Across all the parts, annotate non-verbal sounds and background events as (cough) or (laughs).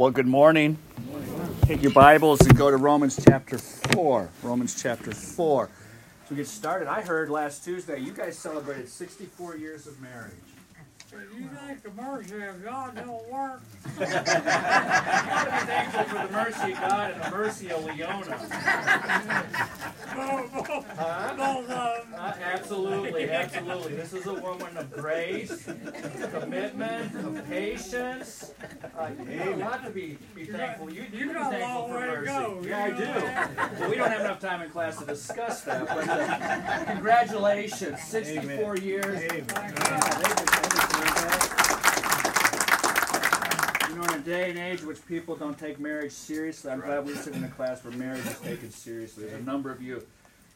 Well, good morning. Take your Bibles and go to Romans chapter 4. Romans chapter 4. So we get started. I heard last Tuesday you guys celebrated 64 years of marriage. You think the mercy of God don't work? be thankful for the mercy of God and the mercy of Leona. Uh, absolutely, absolutely. This is a woman of grace, commitment, of patience. Uh, you have to be, be thankful. You, you, You be got a thankful long for way to mercy. go. Yeah, I You know do. Well, we don't have enough time in class to discuss that, but uh, congratulations, 64 years. Yeah, a day and age in which people don't take marriage seriously, I'm glad we sit in a class where marriage is taken seriously. There's a number of you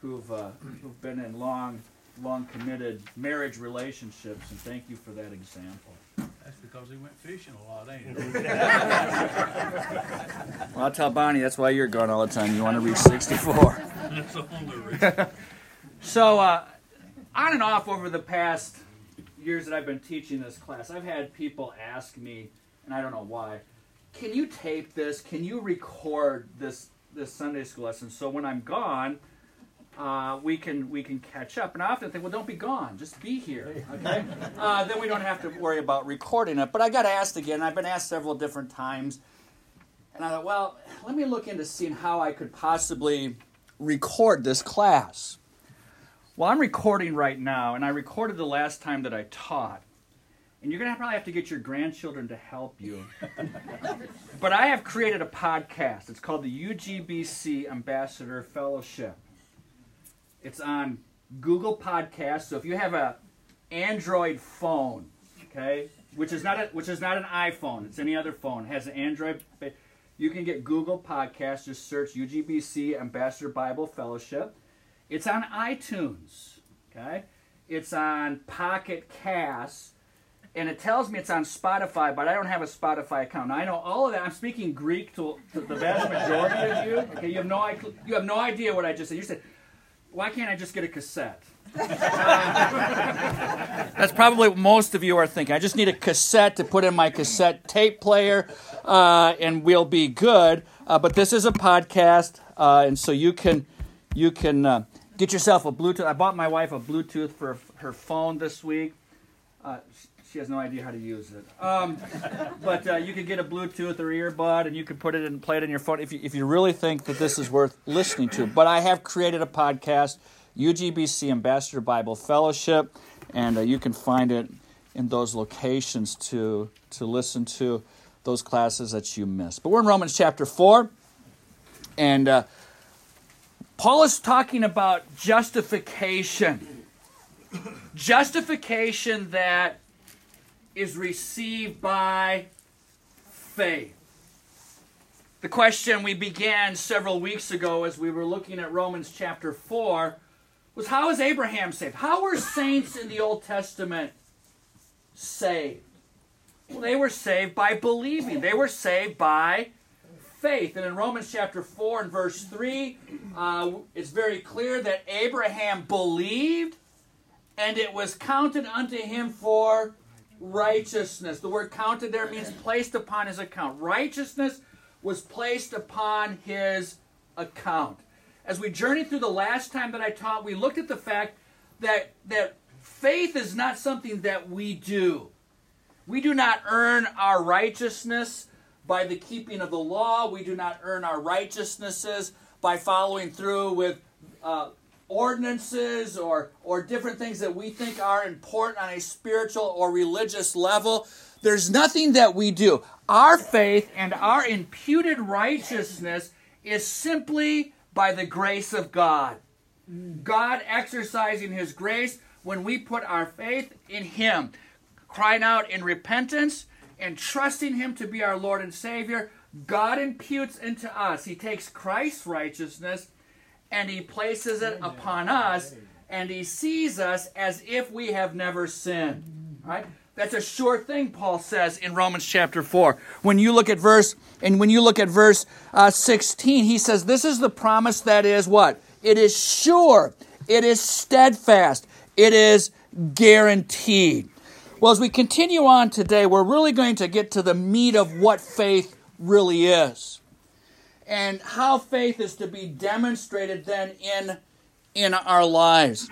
who've, uh, who've been in long, long committed marriage relationships, and thank you for that example. That's because he went fishing a lot, ain't it? (laughs) Well, I'll tell Bonnie that's why you're gone all the time. You want to reach 64. That's the only reason. (laughs) So, uh, on and off over the past years that I've been teaching this class, I've had people ask me, and I don't know why, can you tape this? Can you record this this Sunday school lesson so when I'm gone, uh, we can we can catch up? And I often think, well, don't be gone, just be here, okay? (laughs) Uh, then we don't have to worry about recording it. But I got asked again. I've been asked several different times, and I thought, well, let me look into seeing how I could possibly record this class. Well, I'm recording right now, and I recorded the last time that I taught. And you're going to probably have to get your grandchildren to help you. (laughs) but I have created a podcast. It's called the UGBC Ambassador Fellowship. It's on Google Podcasts. So if you have a Android phone, okay, which is not a, which is not an iPhone, it's any other phone, it has an Android. You can get Google Podcasts. Just search UGBC Ambassador Bible Fellowship. It's on iTunes, okay? It's on Pocket Cast, and it tells me it's on Spotify, but I don't have a Spotify account. Now, I know all of that. I'm speaking Greek to, to the vast majority of you. Okay, you have no. You have no idea what I just said. You said, "Why can't I just get a cassette?" (laughs) That's probably what most of you are thinking. I just need a cassette to put in my cassette tape player, uh, and we'll be good. Uh, but this is a podcast, uh, and so you can you can uh, get yourself a Bluetooth. I bought my wife a Bluetooth for her phone this week. She has no idea how to use it. Um, (laughs) but uh, you could get a Bluetooth or earbud, and you could put it and play it on your phone if you, if you really think that this is worth listening to. But I have created a podcast, UGBC Ambassador Bible Fellowship, and uh, you can find it in those locations to to listen to those classes that you missed. But we're in Romans chapter four, and uh, Paul is talking about justification. Justification that is received by faith. The question we began several weeks ago as we were looking at Romans chapter 4 was how is Abraham saved? How were saints in the Old Testament saved? Well, they were saved by believing, they were saved by faith. And in Romans chapter 4 and verse 3, uh, it's very clear that Abraham believed and it was counted unto him for righteousness. The word counted there means placed upon his account. Righteousness was placed upon his account. As we journeyed through the last time that I taught, we looked at the fact that, that faith is not something that we do. We do not earn our righteousness by the keeping of the law. We do not earn our righteousnesses by following through with uh, ordinances or, or different things that we think are important on a spiritual or religious level. There's nothing that we do. Our faith and our imputed righteousness is simply by the grace of God. God exercising His grace when we put our faith in Him, crying out in repentance and trusting Him to be our Lord and Savior. God imputes into us. He takes Christ's righteousness and He places it upon us, and He sees us as if we have never sinned. Right? That's a sure thing, Paul says in Romans chapter 4. When you look at verse, and when you look at verse uh, 16, he says, This is the promise that is what? It is sure, it is steadfast, it is guaranteed. Well, as we continue on today, we're really going to get to the meat of what faith really is and how faith is to be demonstrated then in in our lives.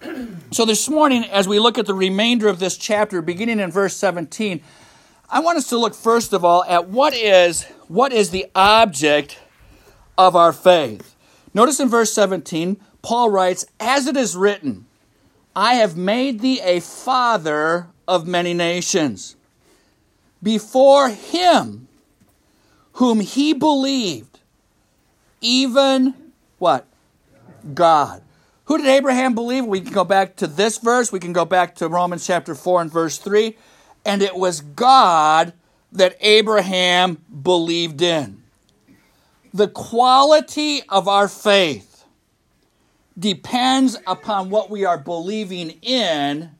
(clears throat) so this morning as we look at the remainder of this chapter beginning in verse 17, I want us to look first of all at what is what is the object of our faith. Notice in verse 17, Paul writes, "As it is written, I have made thee a father of many nations." Before him whom he believed, even what? God. Who did Abraham believe? We can go back to this verse. We can go back to Romans chapter 4 and verse 3. And it was God that Abraham believed in. The quality of our faith depends upon what we are believing in.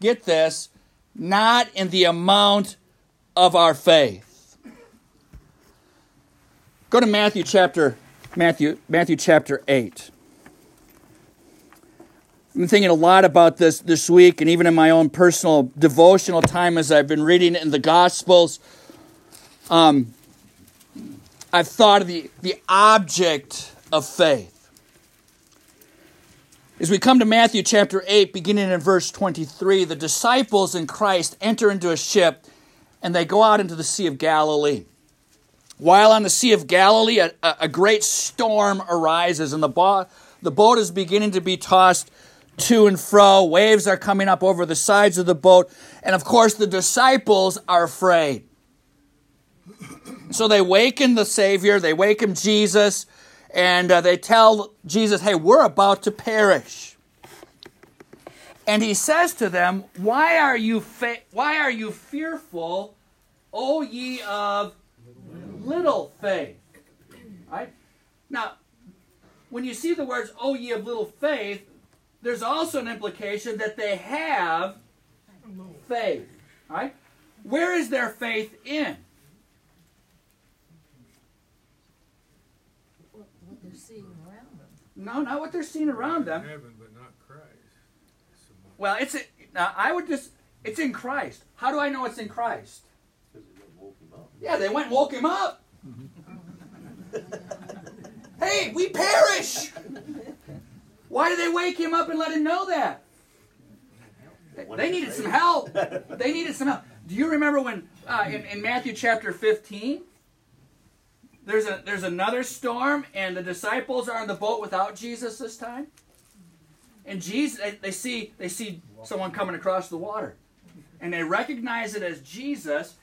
Get this, not in the amount of our faith. Go to Matthew chapter Matthew Matthew chapter 8. I've been thinking a lot about this this week and even in my own personal devotional time as I've been reading in the Gospels. Um, I've thought of the, the object of faith. As we come to Matthew chapter 8, beginning in verse 23, the disciples in Christ enter into a ship and they go out into the Sea of Galilee. While on the Sea of Galilee, a, a great storm arises and the, bo- the boat is beginning to be tossed to and fro. Waves are coming up over the sides of the boat. And of course, the disciples are afraid. So they waken the Savior, they waken Jesus, and uh, they tell Jesus, hey, we're about to perish. And he says to them, Why are you, fa- why are you fearful, O ye of little faith? Right? Now, when you see the words, O ye of little faith, there's also an implication that they have faith. Right? Where is their faith in? what, what they're seeing around them. No, not what they're seeing around them. heaven, but not Christ. So. Well, it's now I would just it's in Christ. How do I know it's in Christ? Yeah, they went and woke him up. (laughs) hey, we perish. Why did they wake him up and let him know that? They needed some help. (laughs) They needed some help. Do you remember when uh, in, in Matthew chapter 15, there's a there's another storm and the disciples are on the boat without Jesus this time? And Jesus, they, they see they see someone coming across the water, and they recognize it as Jesus.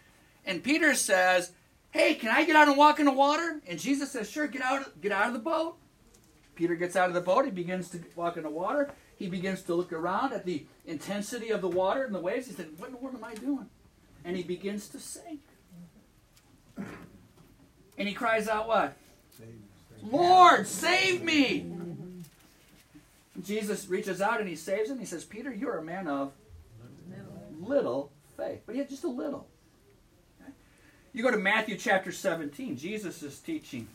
And Peter says, "Hey, can I get out and walk in the water?" And Jesus says, "Sure, get out get out of the boat." Peter gets out of the boat. He begins to walk in the water. He begins to look around at the intensity of the water and the waves. He said, "What in the world am I doing?" And he begins to sink. And he cries out, "What? Lord, save me!" Jesus reaches out and he saves him. He says, Peter, you're a man of little faith. But he had just a little. You go to Matthew chapter 17. Jesus is teaching.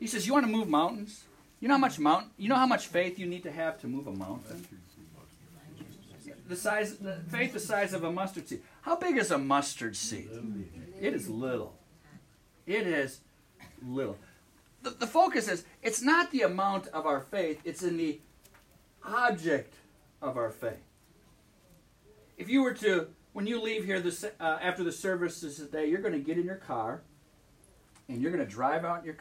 He says, You want to move mountains? You know how much mountain you know how much faith you need to have to move a mountain? The size the faith the size of a mustard seed. How big is a mustard seed? It is little. It is little the, the focus is it's not the amount of our faith, it's in the object of our faith. If you were to, when you leave here this, uh, after the services today, you're going to get in your car and you're going to drive out your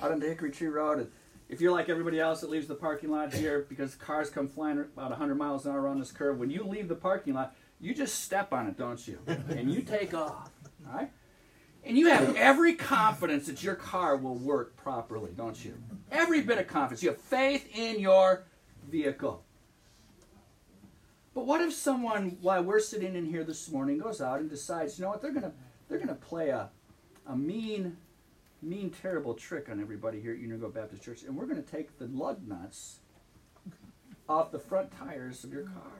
out onto Hickory Tree Road. And if you're like everybody else that leaves the parking lot here because cars come flying about 100 miles an hour on this curve, when you leave the parking lot, you just step on it, don't you? And you take off. All right? And you have every confidence that your car will work properly, don't you? Every bit of confidence. You have faith in your vehicle. But what if someone, while we're sitting in here this morning, goes out and decides, you know what, they're gonna they're gonna play a, a mean, mean, terrible trick on everybody here at Union Grove Baptist Church, and we're gonna take the lug nuts off the front tires of your car.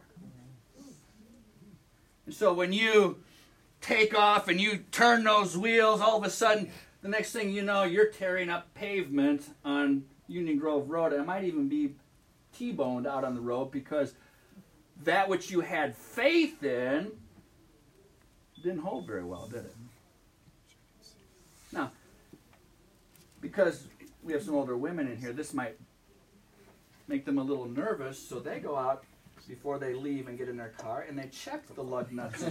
And so when you take off and you turn those wheels, all of a sudden, the next thing you know, you're tearing up pavement on Union Grove Road. It might even be T boned out on the road because that which you had faith in didn't hold very well, did it? Now, because we have some older women in here, this might make them a little nervous, so they go out before they leave and get in their car and they check the lug nuts.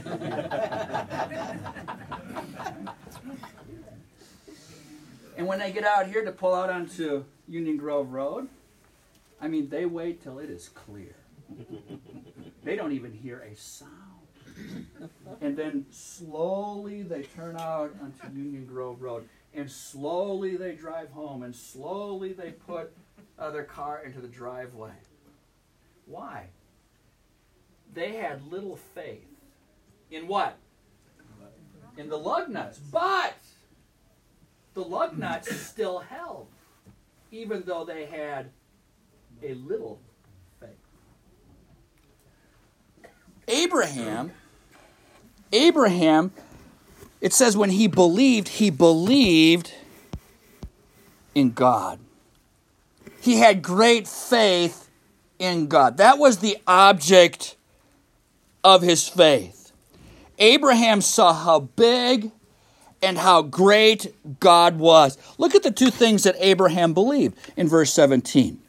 and when they get out here to pull out onto Union Grove Road, I mean, they wait till it is clear. They don't even hear a sound. And then slowly they turn out onto Union Grove Road. And slowly they drive home. And slowly they put uh, their car into the driveway. Why? They had little faith. In what? In the lug nuts. But the lug nuts still held, even though they had a little faith. Abraham, Abraham, it says when he believed, he believed in God. He had great faith in God. That was the object of his faith. Abraham saw how big and how great God was. Look at the two things that Abraham believed in verse 17.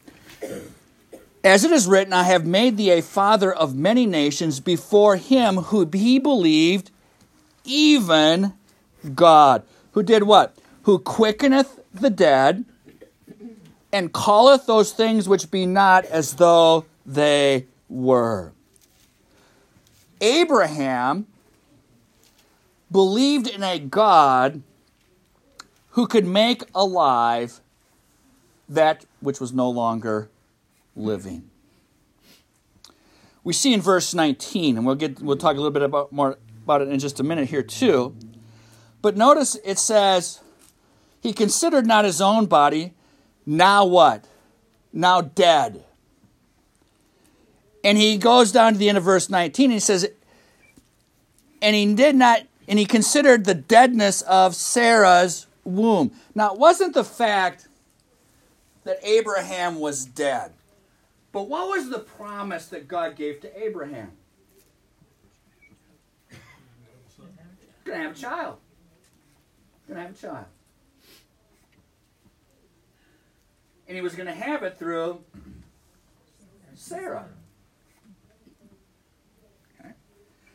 As it is written, I have made thee a father of many nations before him who he believed, even God. Who did what? Who quickeneth the dead and calleth those things which be not as though they were. Abraham believed in a God who could make alive that which was no longer living. We see in verse 19, and we'll get we'll talk a little bit about more about it in just a minute here too. But notice it says he considered not his own body, now what? Now dead. And he goes down to the end of verse 19 and he says, and he did not, and he considered the deadness of Sarah's womb. Now, it wasn't the fact that Abraham was dead, but what was the promise that God gave to Abraham? Gonna have a child. Gonna have a child. And he was gonna have it through Sarah. Okay.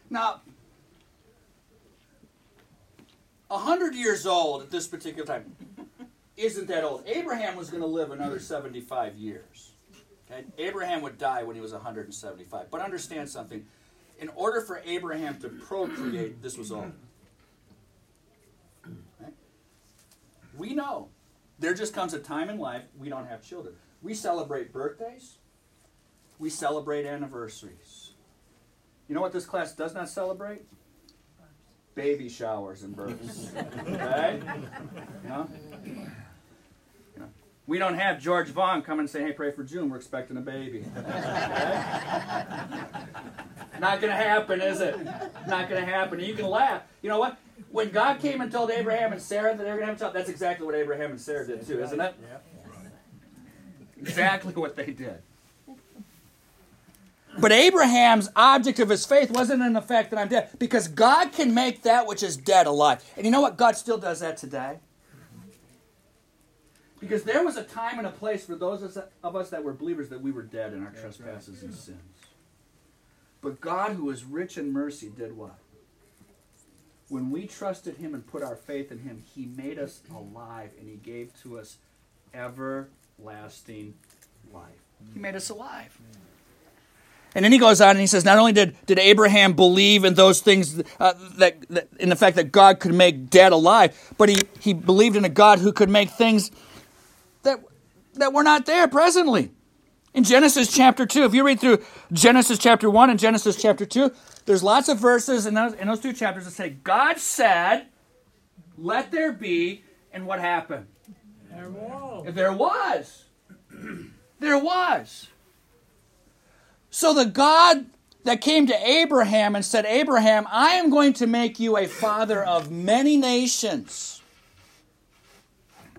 Now, a hundred years old at this particular time isn't that old. Abraham was to live another 75 years. Okay? Abraham would die when he was 175. But understand something. In order for Abraham to procreate, this was all. Okay? We know there just comes a time in life we don't have children. We celebrate birthdays, we celebrate anniversaries. You know what this class does not celebrate? Baby showers and births. Okay? You know? You know, We don't have George Vaughn come and say, hey, pray for June. We're expecting a baby. (laughs) Not going to happen, is it? Not going to happen. You can laugh. You know what? When God came and told Abraham and Sarah that they were going to have a child, that's exactly what Abraham and Sarah did too, isn't it? Exactly what they did. But Abraham's object of his faith wasn't in the fact that I'm dead, because God can make that which is dead alive. And you know what? God still does that today. Because there was a time and a place for those of us that were believers that we were dead in our trespasses and sins. But God, who is rich in mercy, did what? When we trusted Him and put our faith in Him, He made us alive and He gave to us everlasting life. He made us alive. And then he goes on and he says, not only did, did Abraham believe in those things, uh, that, that, in the fact that God could make dead alive, but he, he believed in a God who could make things that, that we're not there presently. In Genesis chapter 2, if you read through Genesis chapter 1 and Genesis chapter 2, there's lots of verses in those, in those two chapters that say, God said, let there be, and what happened? There was. There was. there was. So the God that came to Abraham and said, Abraham, I am going to make you a father of many nations.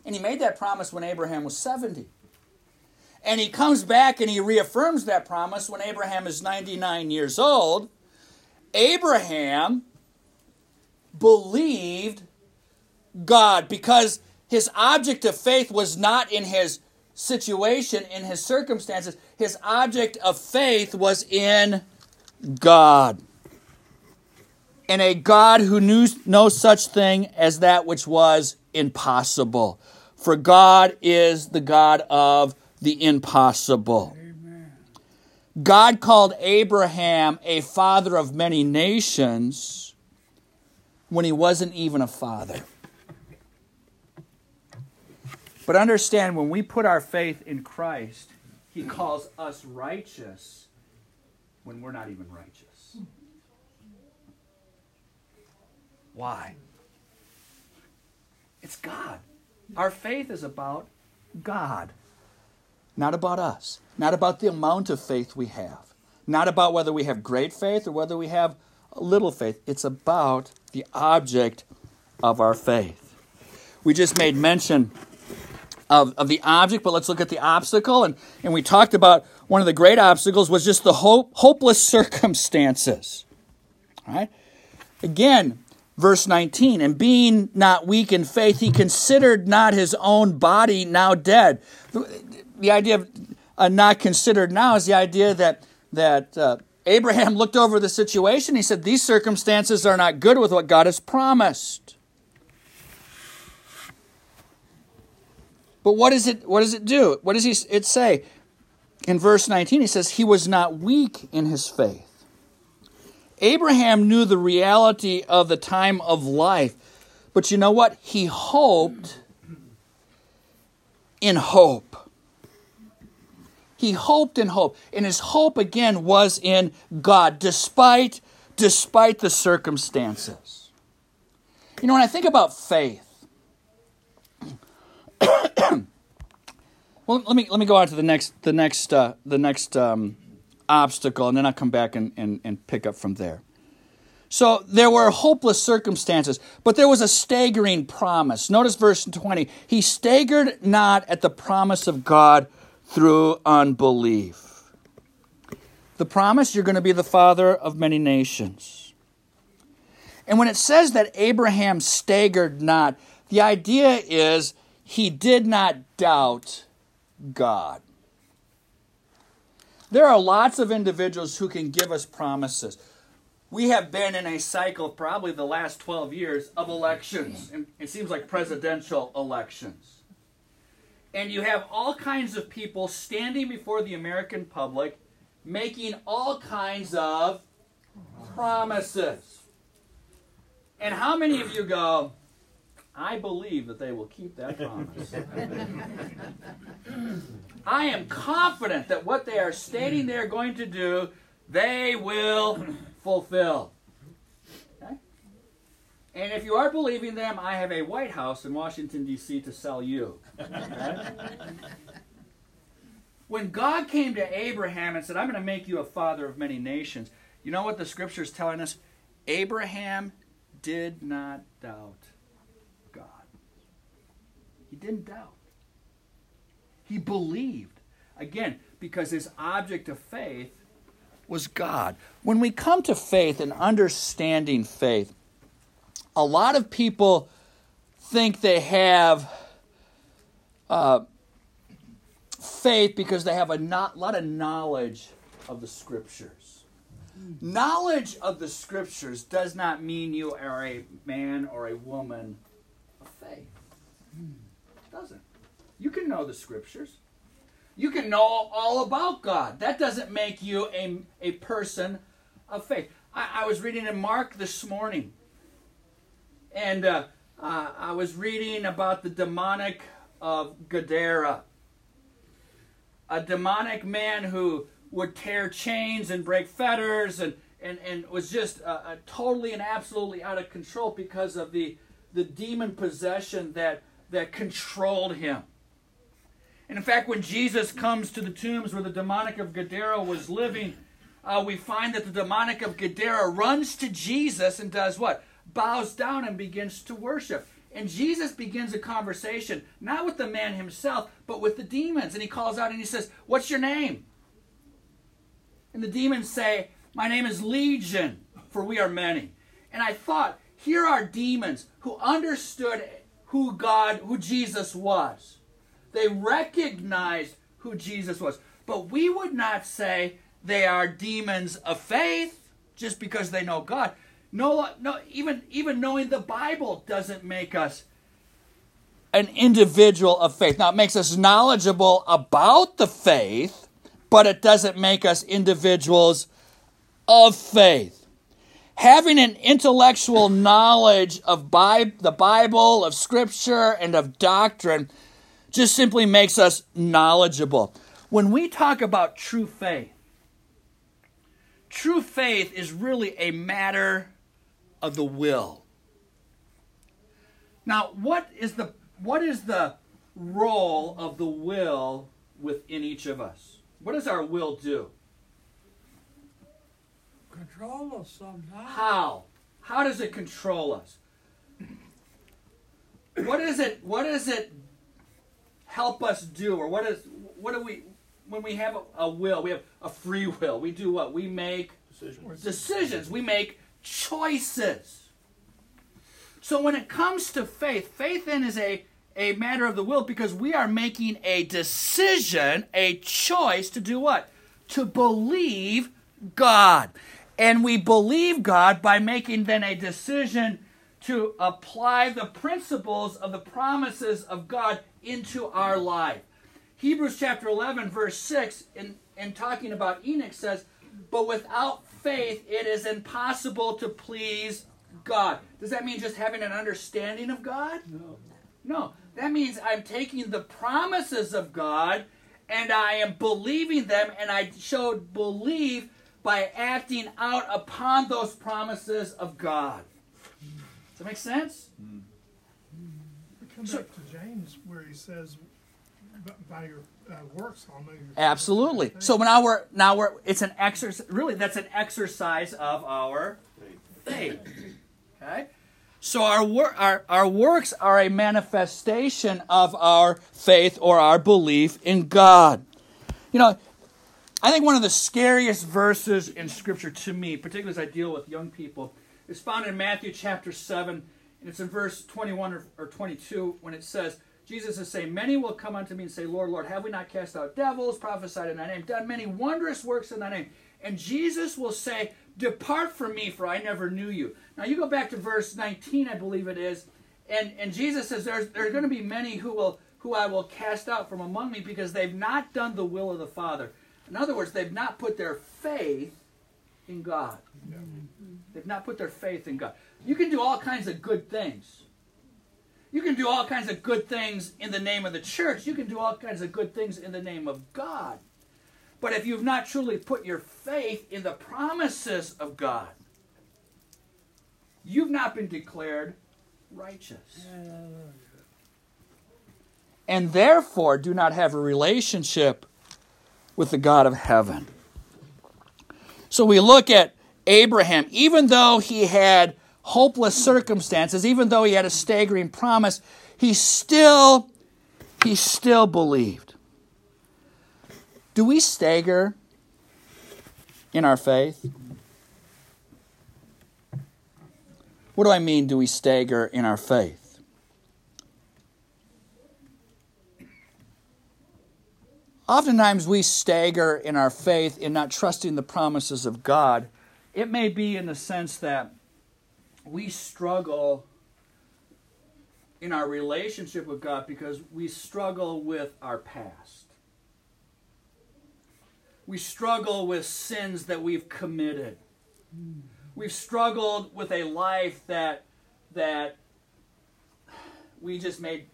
And he made that promise when Abraham was 70. And he comes back and he reaffirms that promise when Abraham is 99 years old. Abraham believed God because His object of faith was not in his situation, in his circumstances. His object of faith was in God. In a God who knew no such thing as that which was impossible. For God is the God of the impossible. God called Abraham a father of many nations when he wasn't even a father. But understand when we put our faith in Christ, he calls us righteous when we're not even righteous. Why? It's God. Our faith is about God, not about us, not about the amount of faith we have, not about whether we have great faith or whether we have little faith. It's about the object of our faith. We just made mention of, of the object, but let's look at the obstacle. And, and we talked about one of the great obstacles was just the hope, hopeless (laughs) circumstances. All right? Again, verse 19, and being not weak in faith, he considered not his own body now dead. The, idea of uh, not considered now is the idea that, that uh, Abraham (laughs) looked over the situation. He said, These circumstances are not good with what God has promised. But what does it what does it do? What does he, it say? In verse 19 he says he was not weak in his faith. Abraham knew the reality of the time of life. But you know what? He hoped in hope. He hoped in hope. And his hope again was in God despite despite the circumstances. You know when I think about faith (coughs) well, let me let me go on to the next the next uh, the next um, obstacle, and then I'll come back and, and, and pick up from there. So there were hopeless circumstances, but there was a staggering promise. Notice verse 20. He staggered not at the promise of God through unbelief. The promise, you're going to be the father of many nations. And when it says that Abraham staggered not, the idea is he did not doubt God. There are lots of individuals who can give us promises. We have been in a cycle, probably the last 12 years, of elections. And it seems like presidential elections. And you have all kinds of people standing before the American public making all kinds of promises. And how many of you go, I believe that they will keep that (laughs) promise. I am confident that what they are stating they're going to do, they will fulfill. Okay? And if you are believing them, I have a White House in Washington, D.C. to sell you. Okay? when God came to Abraham and said, I'm going to make you a father of many nations, you know what the scripture is telling us? Abraham did not doubt. He didn't doubt. He believed. Again, because his object of faith was God. When we come to faith and understanding faith, a lot of people think they have uh, faith because they have a not, lot of knowledge of the scriptures. Knowledge of the scriptures does not mean you are a man or a woman doesn't. You can know the scriptures. You can know all about God. That doesn't make you a, a person of faith. I, I was reading in Mark this morning, and uh, uh, I was reading about the demoniac of Gadara. A demonic man who would tear chains and break fetters and, and, and was just uh, uh totally and absolutely out of control because of the, the demon possession that that controlled him. And in fact, when Jesus comes to the tombs where the demoniac of Gadara was living, uh, we find that the demoniac of Gadara runs to Jesus and does what? Bows down and begins to worship. And Jesus begins a conversation, not with the man himself, but with the demons. And he calls out and he says, What's your name? And the demons say, My name is Legion, for we are many. And I thought, here are demons who understood who God, who Jesus was. They recognized who Jesus was. But we would not say they are demons of faith just because they know God. No, no, even even knowing the Bible doesn't make us an individual of faith. Now it makes us knowledgeable about the faith, but it doesn't make us individuals of faith. Having an intellectual knowledge of Bi- the Bible, of Scripture, and of doctrine just simply makes us knowledgeable. When we talk about true faith, true faith is really a matter of the will. Now, what is the what is the role of the will within each of us? What does our will do? Control us sometimes. How? How does it control us? What is it what does it help us do or what is what do we when we have a, a will, we have a free will. We do what? We make Decisions. decisions. We make choices. So when it comes to faith, faith then is a, a matter of the will because we are making a decision, a choice to do what? To believe God. And we believe God by making then a decision to apply the principles of the promises of God into our life. Hebrews chapter 11, verse 6, in, in talking about Enoch, says, But without faith it is impossible to please God. Does that mean just having an understanding of God? No. No. That means I'm taking the promises of God and I am believing them, and I showed belief by acting out upon those promises of God. Does that make sense? We come So- back to James where he says, "By your uh, works, I'll know you." Absolutely. So now we're now we're it's an exercise. Really, that's an exercise of our faith. Okay. So our wor- our our works are a manifestation of our faith or our belief in God. You know, I think one of the scariest verses in Scripture to me, particularly as I deal with young people, is found in Matthew chapter 7, and it's in verse 21 or, or 22 when it says, Jesus is saying, Many will come unto me and say, Lord, Lord, have we not cast out devils, prophesied in thy name, done many wondrous works in thy name? And Jesus will say, Depart from me, for I never knew you. Now you go back to verse 19, I believe it is, and, and Jesus says, There's, there are going to be many who will who I will cast out from among me because they've not done the will of the Father. In other words, they've not put their faith in God. They've not put their faith in God. You can do all kinds of good things. You can do all kinds of good things in the name of the church. You can do all kinds of good things in the name of God. But if you've not truly put your faith in the promises of God, you've not been declared righteous. And therefore do not have a relationship with the God of heaven. So we look at Abraham, even though he had hopeless circumstances, even though he had a staggering promise, he still he still believed. Do we stagger in our faith? What do I mean do we stagger in our faith? Oftentimes we stagger in our faith in not trusting the promises of God. It may be in the sense that we struggle in our relationship with God because we struggle with our past. We struggle with sins that we've committed. We've struggled with a life that that we just made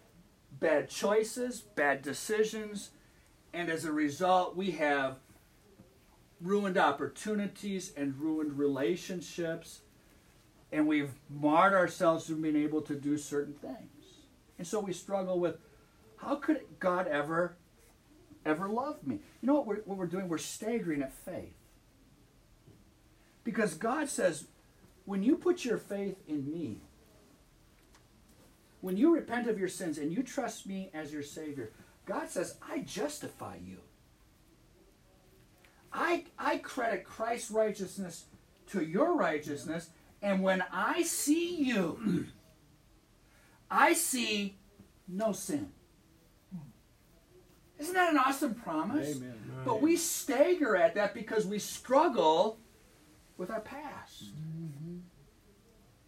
bad choices, bad decisions, and as a result, we have ruined opportunities and ruined relationships, and we've marred ourselves from being able to do certain things. And so we struggle with how could God ever, ever love me? You know what we're, what we're doing? We're staggering at faith. Because God says, when you put your faith in me, when you repent of your sins and you trust me as your Savior, God says, I justify you. I, I credit Christ's righteousness to your righteousness, and when I see you, I see no sin. Isn't that an awesome promise? Amen. But we stagger at that because we struggle with our past. Mm-hmm.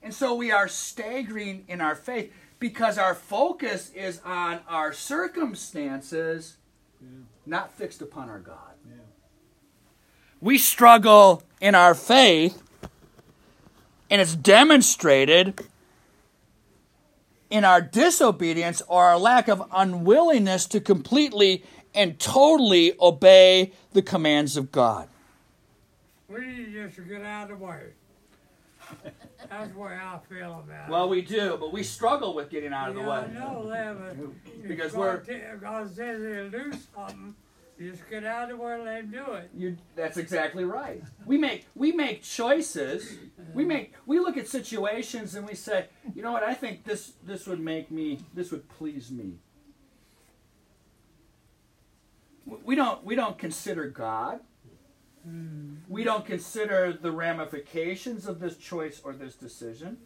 And so we are staggering in our faith because our focus is on our circumstances, Yeah. not fixed upon our God. Yeah. We struggle in our faith, and it's demonstrated in our disobedience or our lack of unwillingness to completely and totally obey the commands of God. We need just get out of the way. That's the way I feel about it. Well, we do, but we struggle with getting out of the yeah, way. I know that, but Because if we're- God, te- God says he'll do something. You just get out of the way and let him do it. You, that's exactly right. We make we make choices. We make we look at situations and we say, you know what? I think this this would make me this would please me. We don't we don't consider God. We don't consider the ramifications of this choice or this decision.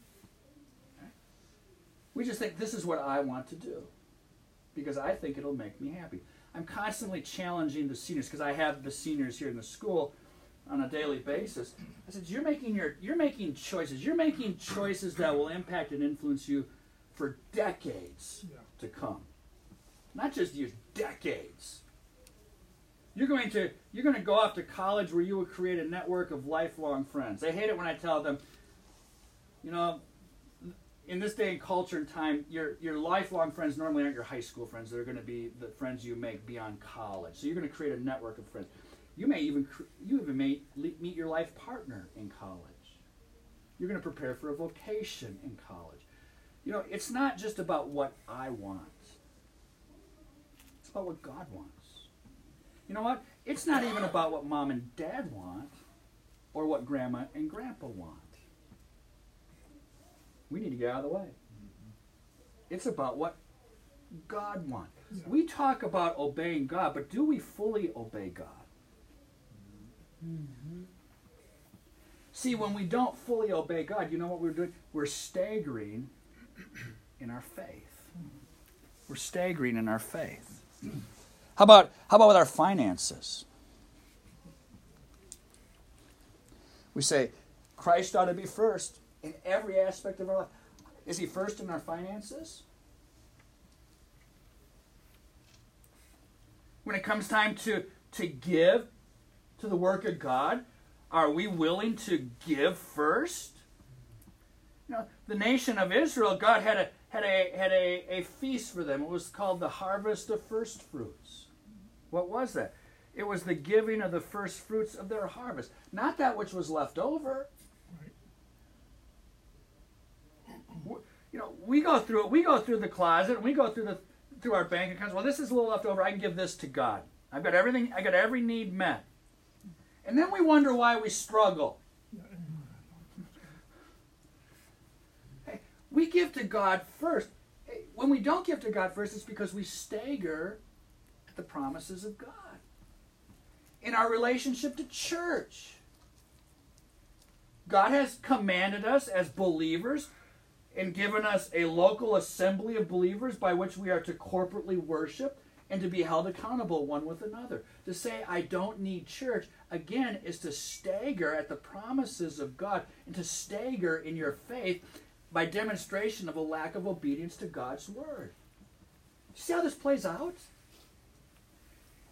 We just think this is what I want to do because I think it'll make me happy. I'm constantly challenging the seniors because I have the seniors here in the school on a daily basis. I said, "You're making your you're making choices. You're making choices that will impact and influence you for decades Yeah. to come. Not just years, decades. You're going to you're going to go off to college where you will create a network of lifelong friends. They hate it when I tell them, you know, in this day and culture and time, your your lifelong friends normally aren't your high school friends. They're going to be the friends you make beyond college. So you're going to create a network of friends. You may even you even may meet your life partner in college. You're going to prepare for a vocation in college. You know, it's not just about what I want. It's about what God wants. You know what? It's not even about what mom and dad want or what grandma and grandpa want. We need to get out of the way. Mm-hmm. It's about what God wants. We talk about obeying God, but do we fully obey God? Mm-hmm. See, when we don't fully obey God, you know what we're doing? We're staggering in our faith. We're staggering in our faith. How about how about with our finances? We say Christ ought to be first in every aspect of our life. Is he first in our finances? When it comes time to, to give to the work of God, are we willing to give first? You know, the nation of Israel, God had a had a had a, a feast for them. It was called the harvest of first fruits. What was that? It was the giving of the first fruits of their harvest, not that which was left over. You know, we go through it. We go through the closet, and we go through the through our bank accounts. Well, this is a little left over. I can give this to God. I've got everything. I got every need met. And then we wonder why we struggle. Hey, we give to God first. Hey, when we don't give to God first, it's because we stagger the promises of God. In our relationship to church, God has commanded us as believers and given us a local assembly of believers by which we are to corporately worship and to be held accountable one with another. To say, I don't need church, again, is to stagger at the promises of God and to stagger in your faith by demonstration of a lack of obedience to God's word. See how this plays out?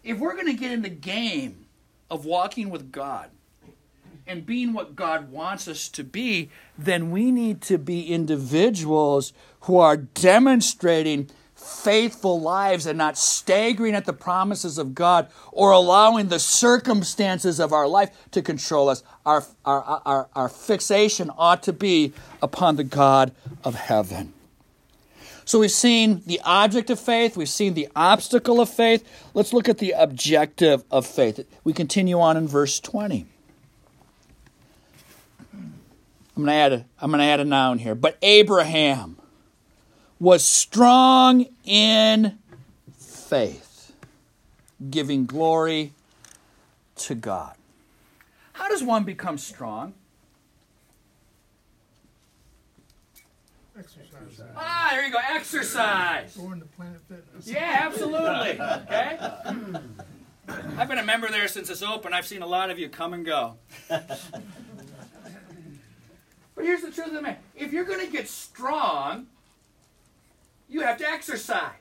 If we're going to get in the game of walking with God, and being what God wants us to be, then we need to be individuals who are demonstrating faithful lives and not staggering at the promises of God or allowing the circumstances of our life to control us. Our, our, our, our fixation ought to be upon the God of heaven. So we've seen the object of faith, we've seen the obstacle of faith. Let's look at the objective of faith. We continue on in verse 20. I'm going to add a, I'm going to add a noun here. But Abraham was strong in faith, giving glory to God. How does one become strong? Exercise. Ah, there you go. Exercise. Going to Planet Fitness. Yeah, absolutely. Okay. (clears throat) I've been a member there since it's open. I've seen a lot of you come and go. but here's the truth of the matter: if you're going to get strong, you have to exercise.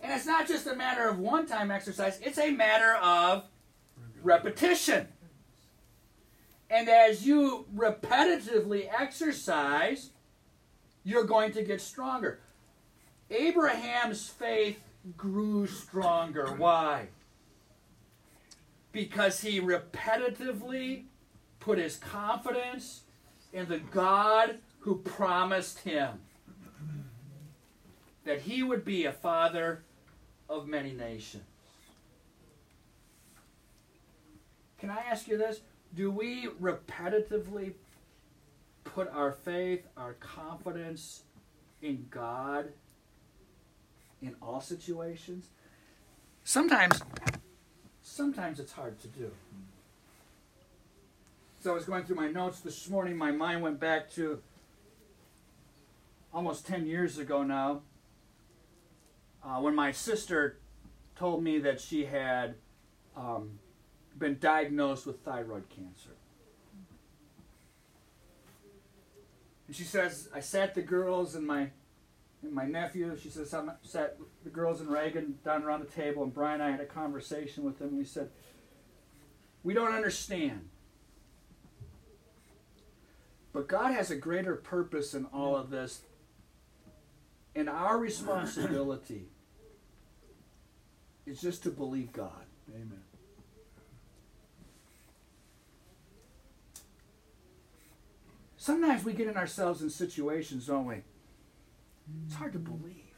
And it's not just a matter of one-time exercise; it's a matter of repetition. And as you repetitively exercise, you're going to get stronger. Abraham's faith grew stronger. Why? Because he repetitively put his confidence in the God who promised him that he would be a father of many nations. Can I ask you this? Do we repetitively put our faith, our confidence in God in all situations? Sometimes sometimes it's hard to do. So I was going through my notes this morning, my mind went back to almost 10 years ago now uh, when my sister told me that she had um, been diagnosed with thyroid cancer. And she says, I sat the girls and my and my nephew, she says, I sat the girls and Reagan down around the table, and Brian and I had a conversation with them. And we said, We don't understand. But God has a greater purpose in all of this. And our responsibility is just to believe God. Amen. Sometimes we get in ourselves in situations, don't we? It's hard to mm. believe.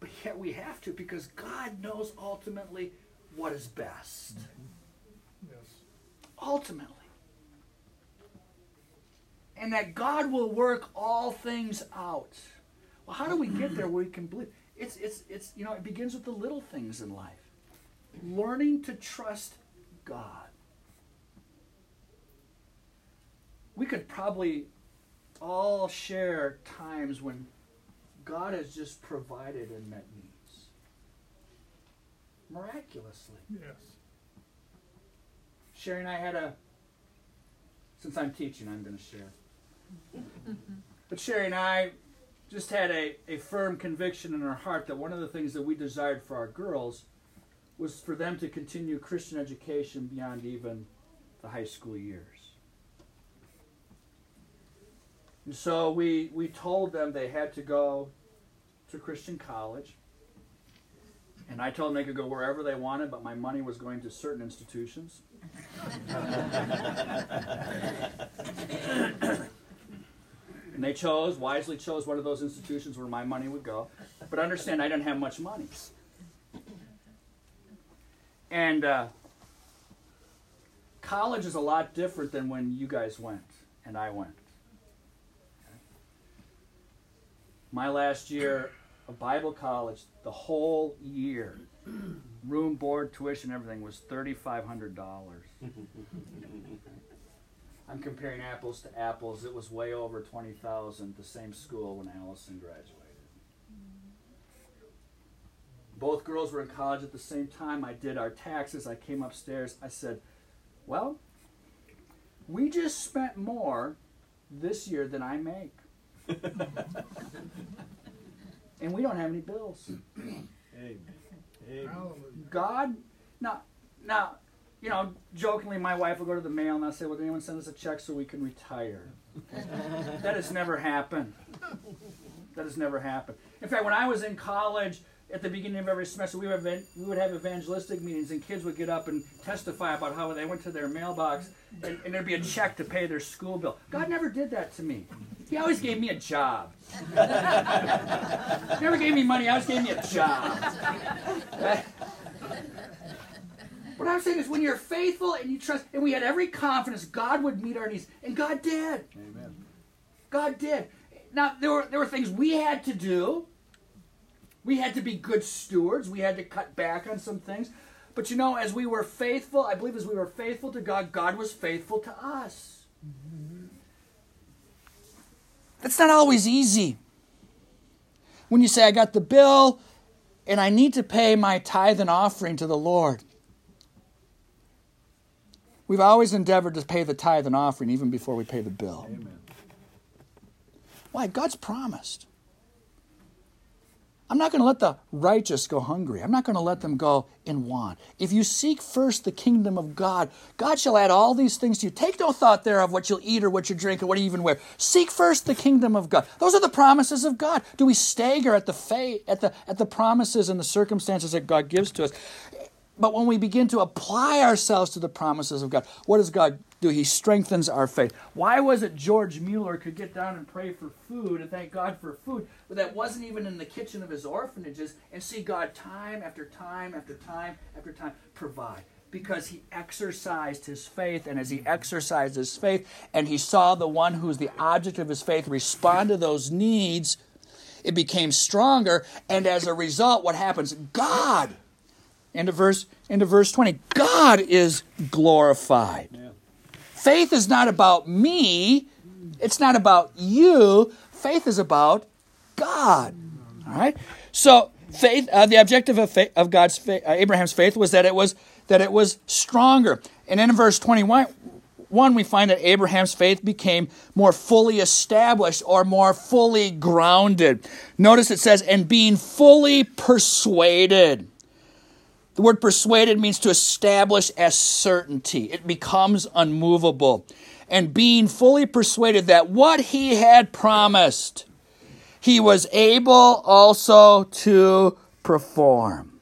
But yet we have to because God knows ultimately what is best. Mm-hmm. Yes. Ultimately. And that God will work all things out. Well, how do we get there where we can believe? It's, it's, it's, you know, it begins with the little things in life. Learning to trust God. We could probably all share times when God has just provided and met needs. Miraculously. Yes. Sherry and I had a, since I'm teaching, I'm going to share. (laughs) but Sherry and I just had a, a firm conviction in our heart that one of the things that we desired for our girls was for them to continue Christian education beyond even the high school years. And so we, we told them they had to go to Christian college. And I told them they could go wherever they wanted, but my money was going to certain institutions. and they chose, wisely chose one of those institutions where my money would go. But understand, I didn't have much money. And uh, college is a lot different than when you guys went and I went. My last year of Bible college, the whole year, room, board, tuition, everything was $3,500. I'm comparing apples to apples. It was way over 20,000 the same school when Allison graduated. Both girls were in college at the same time. I did our taxes. I came upstairs. I said, Well, we just spent more this year than I make. (laughs) and we don't have any bills. Amen. Amen. God, now, now, you know, jokingly, my wife will go to the mail and I'll say, "Will anyone send us a check so we can retire?" (laughs) that has never happened. That has never happened. In fact, when I was in college, at the beginning of every semester, we would, have, we would have evangelistic meetings, and kids would get up and testify about how they went to their mailbox, and, and there'd be a check to pay their school bill. God never did that to me. He always gave me a job. (laughs) never gave me money. He always gave me a job. (laughs) What I'm saying is, when you're faithful and you trust, and we had every confidence God would meet our needs, and God did. Amen. God did. Now there were there were things we had to do. We had to be good stewards. We had to cut back on some things. But you know, as we were faithful, I believe as we were faithful to God, God was faithful to us. That's not always easy. When you say, I got the bill and I need to pay my tithe and offering to the Lord. We've always endeavored to pay the tithe and offering even before we pay the bill. Amen. Why? God's promised. I'm not going to let the righteous go hungry. I'm not going to let them go in want. If you seek first the kingdom of God, God shall add all these things to you. Take no thought there of what you'll eat or what you drink or what you even wear. Seek first the kingdom of God. Those are the promises of God. Do we stagger at the faith, at the at the promises and the circumstances that God gives to us? But when we begin to apply ourselves to the promises of God, what does God do? He strengthens our faith. Why was it George Mueller could get down and pray for food and thank God for food, but that wasn't even in the kitchen of his orphanages and see God time after time after time after time provide? Because he exercised his faith, and as he exercised his faith, and he saw the one who's the object of his faith respond to those needs, it became stronger, and as a result, what happens? God into verse into verse 20 god is glorified. Yeah. faith is not about me. It's not about you. Faith is about god. All right? So faith uh, the objective of, faith, of god's faith, uh, abraham's faith was that it was that it was stronger. And in verse 21 one, we find that Abraham's faith became more fully established or more fully grounded. Notice it says, and being fully persuaded. The word persuaded means to establish as certainty. It becomes unmovable. And being fully persuaded that what he had promised, he was able also to perform.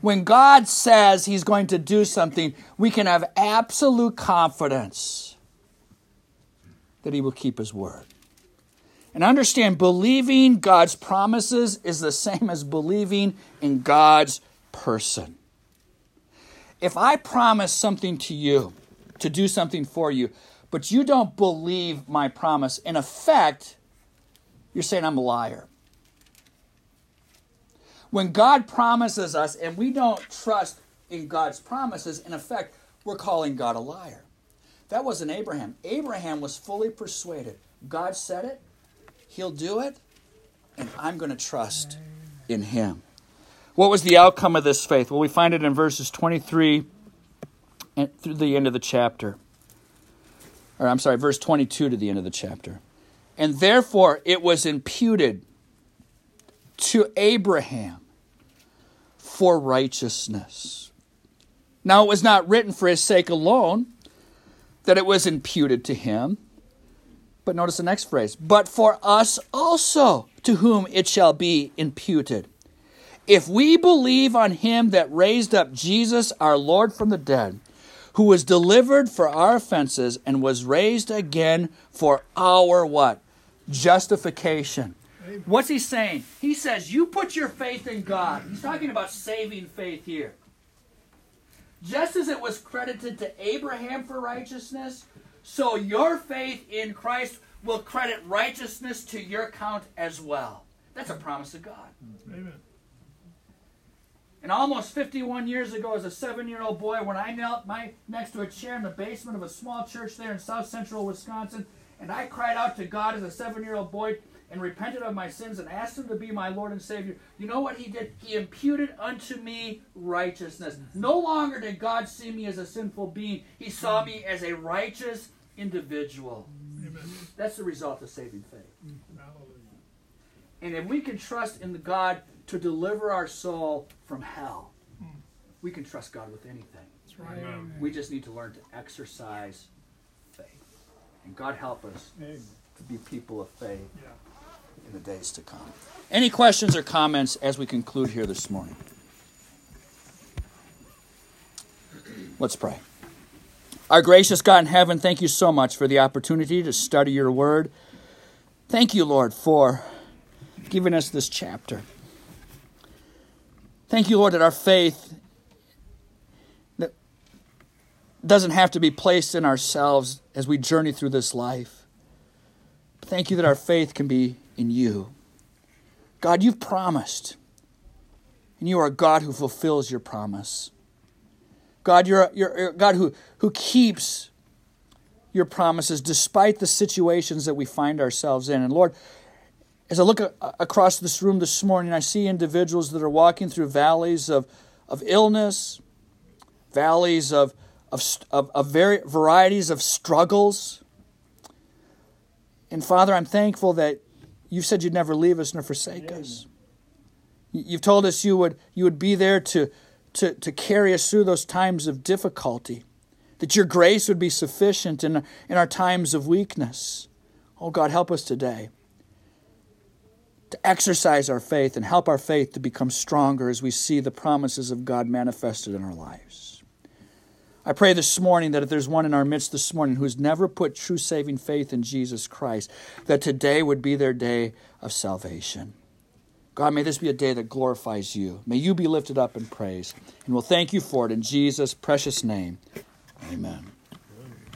When God says he's going to do something, we can have absolute confidence that he will keep his word. And understand, believing God's promises is the same as believing in God's person. If I promise something to you, to do something for you, but you don't believe my promise, in effect, you're saying I'm a liar. When God promises us and we don't trust in God's promises, in effect, we're calling God a liar. That wasn't Abraham. Abraham was fully persuaded. God said it, He'll do it, and I'm going to trust in Him. What was the outcome of this faith? Well, we find it in verses 23 and through the end of the chapter. Or I'm sorry, verse 22 to the end of the chapter. And therefore it was imputed to Abraham for righteousness. Now it was not written for his sake alone that it was imputed to him. But notice the next phrase, but for us also, to whom it shall be imputed. If we believe on him that raised up Jesus our Lord from the dead, who was delivered for our offenses and was raised again for our what? Justification. What's he saying? He says, You put your faith in God. He's talking about saving faith here. Just as it was credited to Abraham for righteousness, so your faith in Christ will credit righteousness to your account as well. That's a promise of God. Amen. And almost 51 years ago, as a seven year old boy, when I knelt my, next to a chair in the basement of a small church there in south central Wisconsin, and I cried out to God as a seven year old boy and repented of my sins and asked Him to be my Lord and Savior, you know what He did? He imputed unto me righteousness. No longer did God see me as a sinful being, He saw hmm. me as a righteous individual. Amen. That's the result of saving faith. Mm, hallelujah. And if we can trust in the God to deliver our soul from hell, mm. we can trust God with anything. That's right. Amen. We just need to learn to exercise faith. And God help us Amen. to be people of faith Yeah. in the days to come. Any questions or comments as we conclude here this morning? Let's pray. Our gracious God in heaven, thank you so much for the opportunity to study your word. Thank you, Lord, for giving us this chapter. Thank you, Lord, that our faith doesn't have to be placed in ourselves as we journey through this life. Thank you that our faith can be in you. God, you've promised, and you are a God who fulfills your promise. God, you're, you're God who, who keeps your promises despite the situations that we find ourselves in. And Lord, as I look a- across this room this morning, I see individuals that are walking through valleys of, of illness, valleys of, of, of, of very, varieties of struggles. And Father, I'm thankful that you said you'd never leave us nor forsake us. You've told us you would, you would be there to, to, to carry us through those times of difficulty, that your grace would be sufficient in, in our times of weakness. Oh God, help us today to exercise our faith and help our faith to become stronger as we see the promises of God manifested in our lives. I pray this morning that if there's one in our midst this morning who's never put true saving faith in Jesus Christ, that today would be their day of salvation. God, may this be a day that glorifies you. May you be lifted up in praise. And we'll thank you for it in Jesus' precious name. Amen.